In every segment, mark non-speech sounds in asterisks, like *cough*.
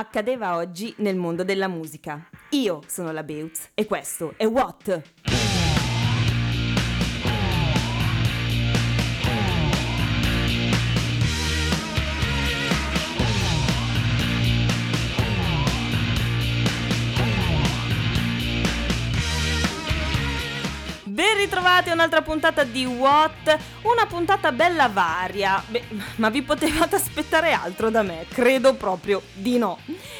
accadeva oggi nel mondo della musica. Io sono la Beutz e questo è What? Ben ritrovati a un'altra puntata di What, una puntata bella varia. Beh, ma vi potevate aspettare altro da me? Credo proprio di no.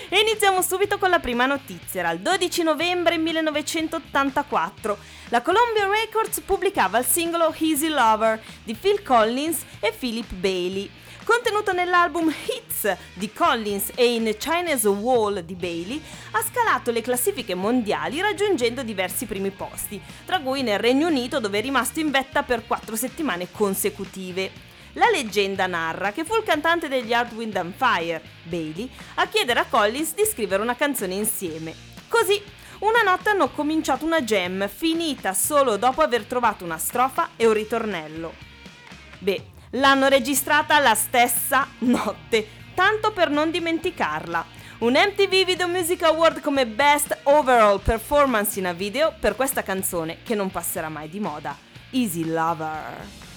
E iniziamo subito con la prima notizia. Era il 12 novembre 1984. La Columbia Records pubblicava il singolo Easy Lover di Phil Collins e Philip Bailey contenuto nell'album Hits di Collins e in China's Wall di Bailey, ha scalato le classifiche mondiali raggiungendo diversi primi posti, tra cui nel Regno Unito dove è rimasto in vetta per quattro settimane consecutive. La leggenda narra che fu il cantante degli Hard Wind and Fire, Bailey, a chiedere a Collins di scrivere una canzone insieme. Così, una notte hanno cominciato una jam finita solo dopo aver trovato una strofa e un ritornello. Beh, l'hanno registrata la stessa notte, tanto per non dimenticarla. Un MTV Video Music Award come Best Overall Performance in a Video per questa canzone che non passerà mai di moda, Easy Lover.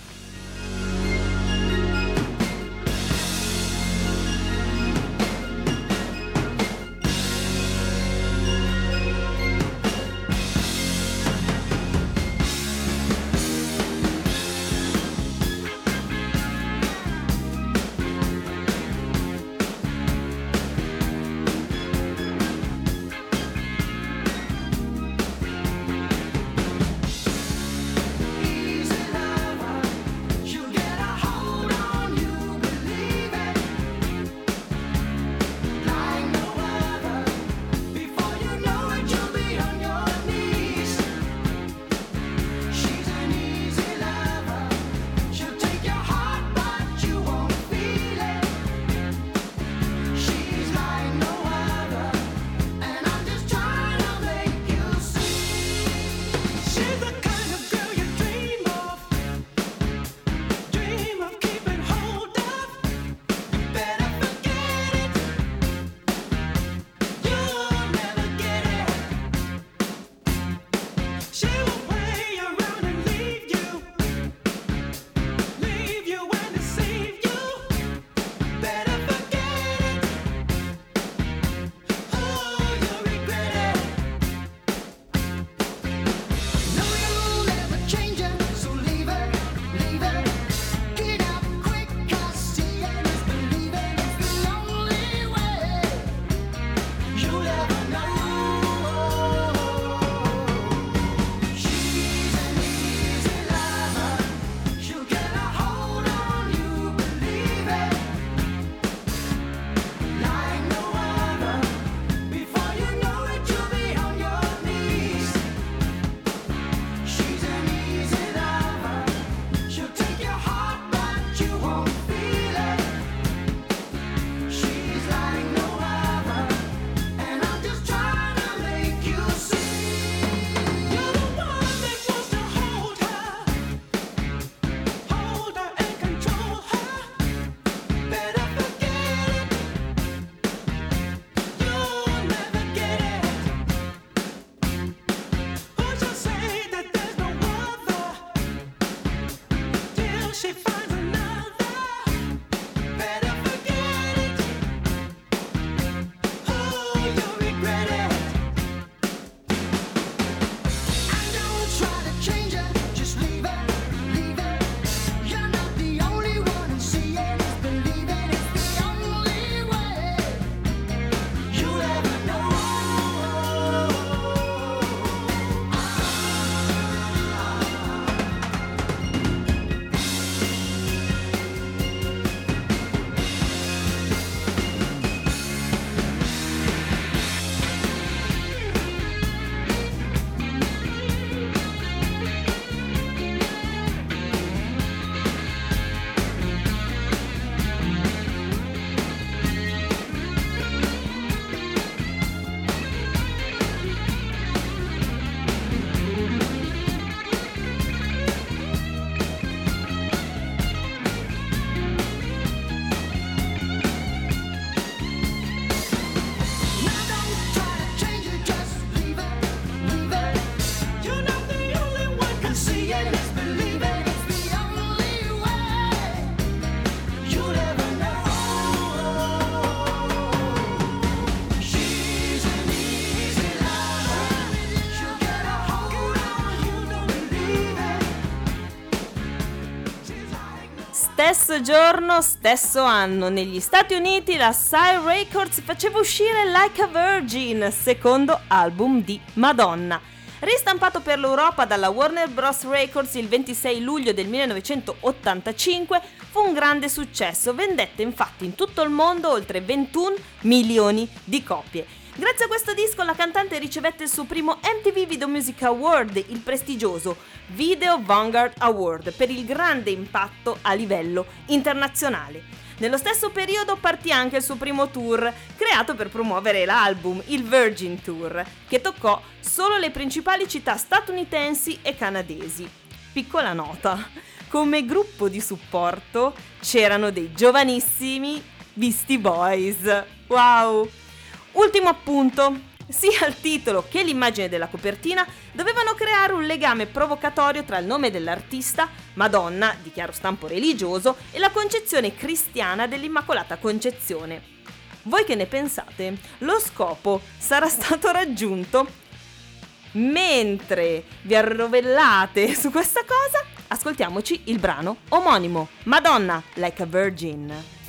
Stesso giorno, stesso anno, negli Stati Uniti la Sire Records faceva uscire Like a Virgin, secondo album di Madonna. Ristampato per l'Europa dalla Warner Bros. Records il 26 luglio del 1985, fu un grande successo, vendette infatti in tutto il mondo oltre 21 milioni di copie. Grazie a questo disco la cantante ricevette il suo primo MTV Video Music Award, il prestigioso Video Vanguard Award, per il grande impatto a livello internazionale. Nello stesso periodo partì anche il suo primo tour, creato per promuovere l'album, il Virgin Tour, che toccò solo le principali città statunitensi e canadesi. Piccola nota, come gruppo di supporto c'erano dei giovanissimi Beastie Boys. Wow! Ultimo appunto, sia il titolo che l'immagine della copertina dovevano creare un legame provocatorio tra il nome dell'artista, Madonna, di chiaro stampo religioso, e la concezione cristiana dell'Immacolata Concezione. Voi che ne pensate? Lo scopo sarà *laughs* stato raggiunto? Mentre vi arrovellate *laughs* su questa cosa, ascoltiamoci il brano omonimo, Madonna, Like a Virgin.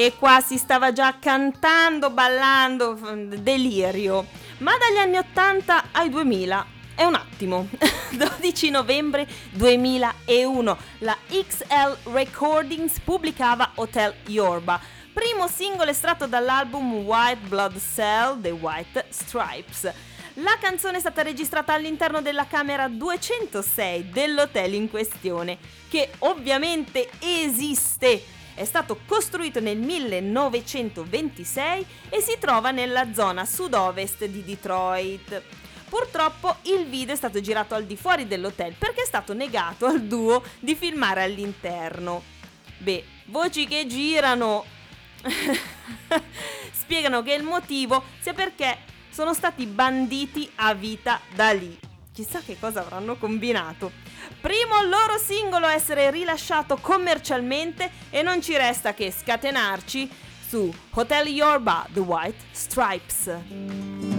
E qua si stava già cantando, ballando, delirio. Ma dagli anni 80 ai 2000 è un attimo. *laughs* 12 novembre 2001 la XL Recordings pubblicava Hotel Yorba, primo singolo estratto dall'album White Blood Cell The White Stripes. La canzone è stata registrata all'interno della camera 206 dell'hotel in questione, che ovviamente esiste è stato costruito nel 1926 e si trova nella zona sud-ovest di Detroit. Purtroppo il video è stato girato al di fuori dell'hotel perché è stato negato al duo di filmare all'interno. Beh, voci che girano *laughs* spiegano che il motivo sia perché sono stati banditi a vita da lì. Chissà che cosa avranno combinato. Primo loro singolo a essere rilasciato commercialmente e non ci resta che scatenarci su Hotel Yorba The White Stripes.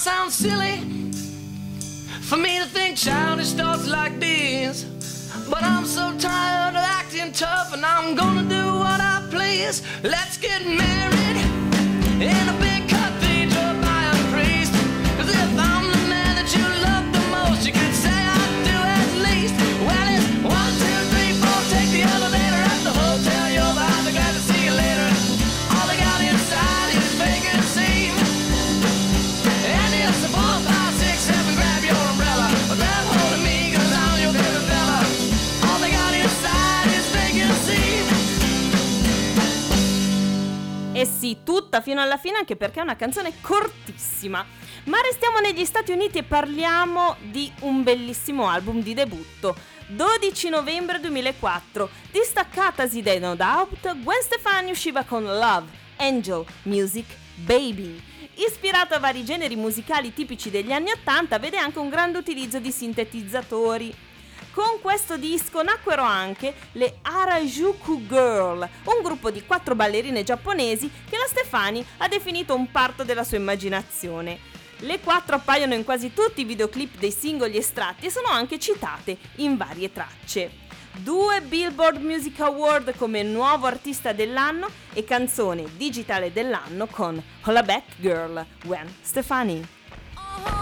Sounds silly for me to think childish thoughts like these. But I'm so tired of acting tough, and I'm gonna do what I please. Let's get married in a big fino alla fine anche perché è una canzone cortissima. Ma restiamo negli Stati Uniti e parliamo di un bellissimo album di debutto. 12 novembre 2004, distaccatasi dai No Doubt, Gwen Stefani usciva con Love, Angel, Music, Baby. Ispirato a vari generi musicali tipici degli anni 80, vede anche un grande utilizzo di sintetizzatori. Con questo disco nacquero anche le Harajuku Girl, un gruppo di quattro ballerine giapponesi che la Stefani ha definito un parto della sua immaginazione. Le quattro appaiono in quasi tutti i videoclip dei singoli estratti e sono anche citate in varie tracce. Due Billboard Music Award come nuovo artista dell'anno e canzone digitale dell'anno con Holla Back Girl, Gwen Stefani. Uh-huh,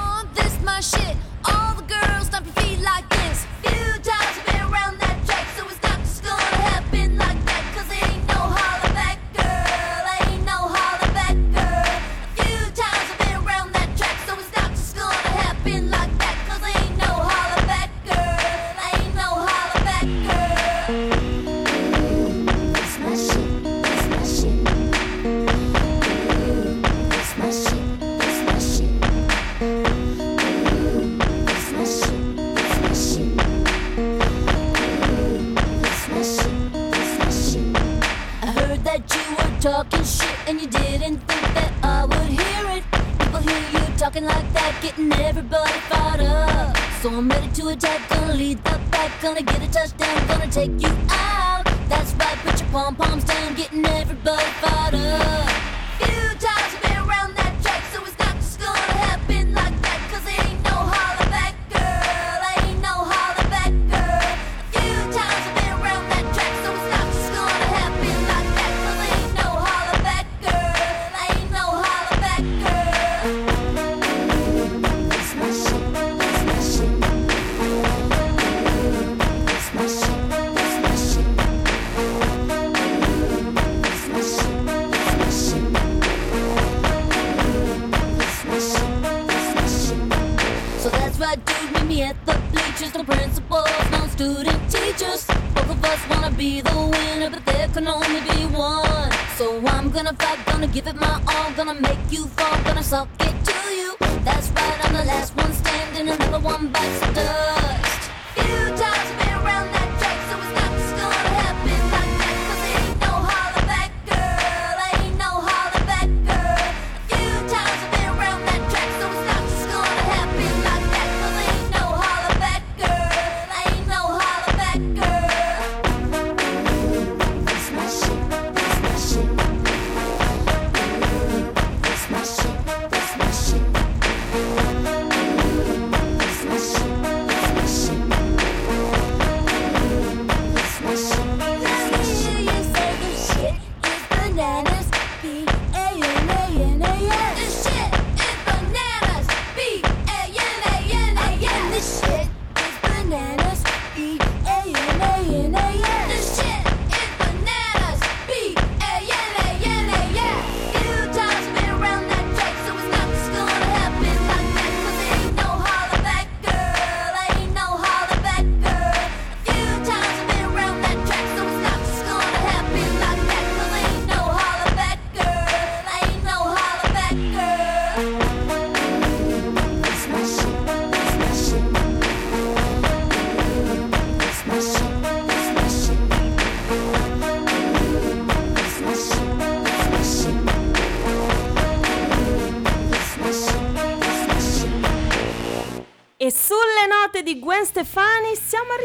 So I'm gonna fight, gonna give it my all, gonna make you fall, gonna suck it to you. That's right, I'm the last one standing, another one bites the dust. Future.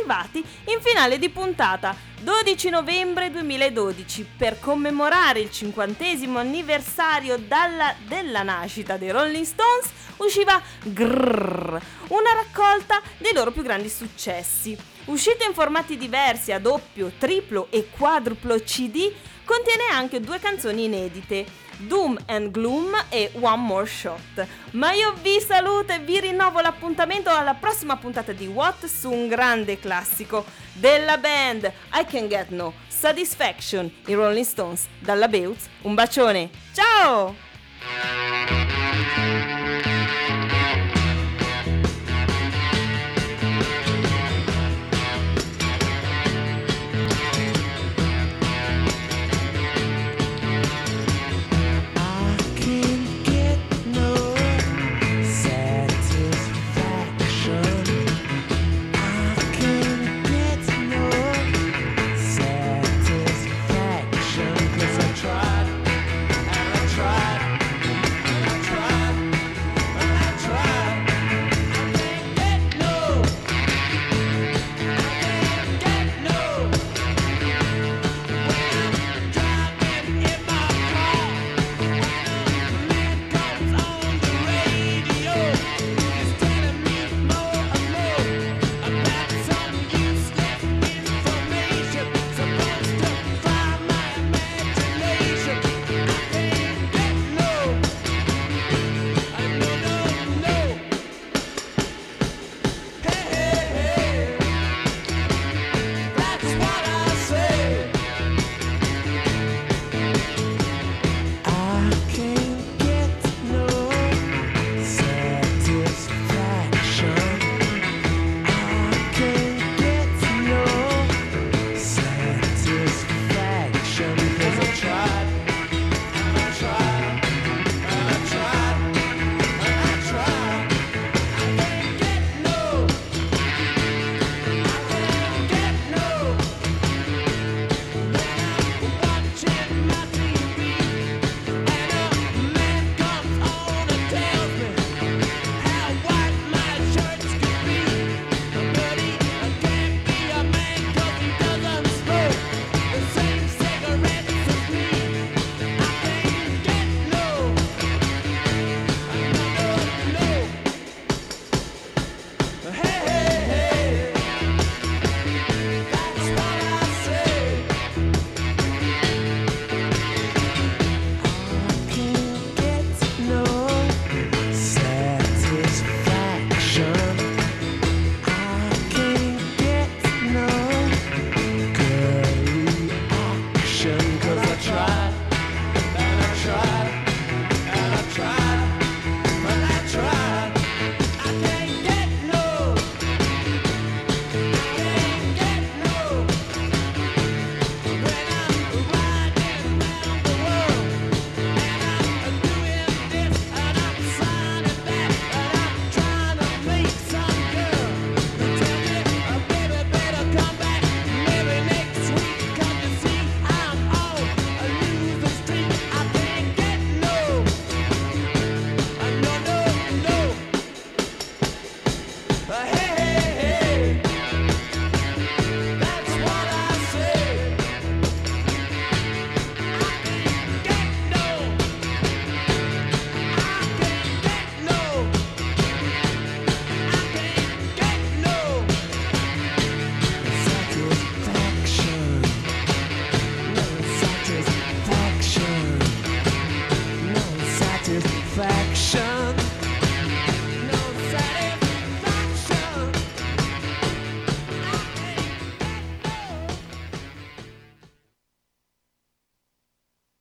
arrivati in finale di puntata 12 novembre 2012 per commemorare il cinquantesimo anniversario dalla, della nascita dei Rolling Stones usciva Grrrr, una raccolta dei loro più grandi successi. Uscita in formati diversi a doppio, triplo e quadruplo CD, Contiene anche due canzoni inedite, Doom and Gloom e One More Shot. Ma io vi saluto e vi rinnovo l'appuntamento alla prossima puntata di What su un grande classico della band I Can Get No Satisfaction i Rolling Stones dalla Beutz. Un bacione, ciao!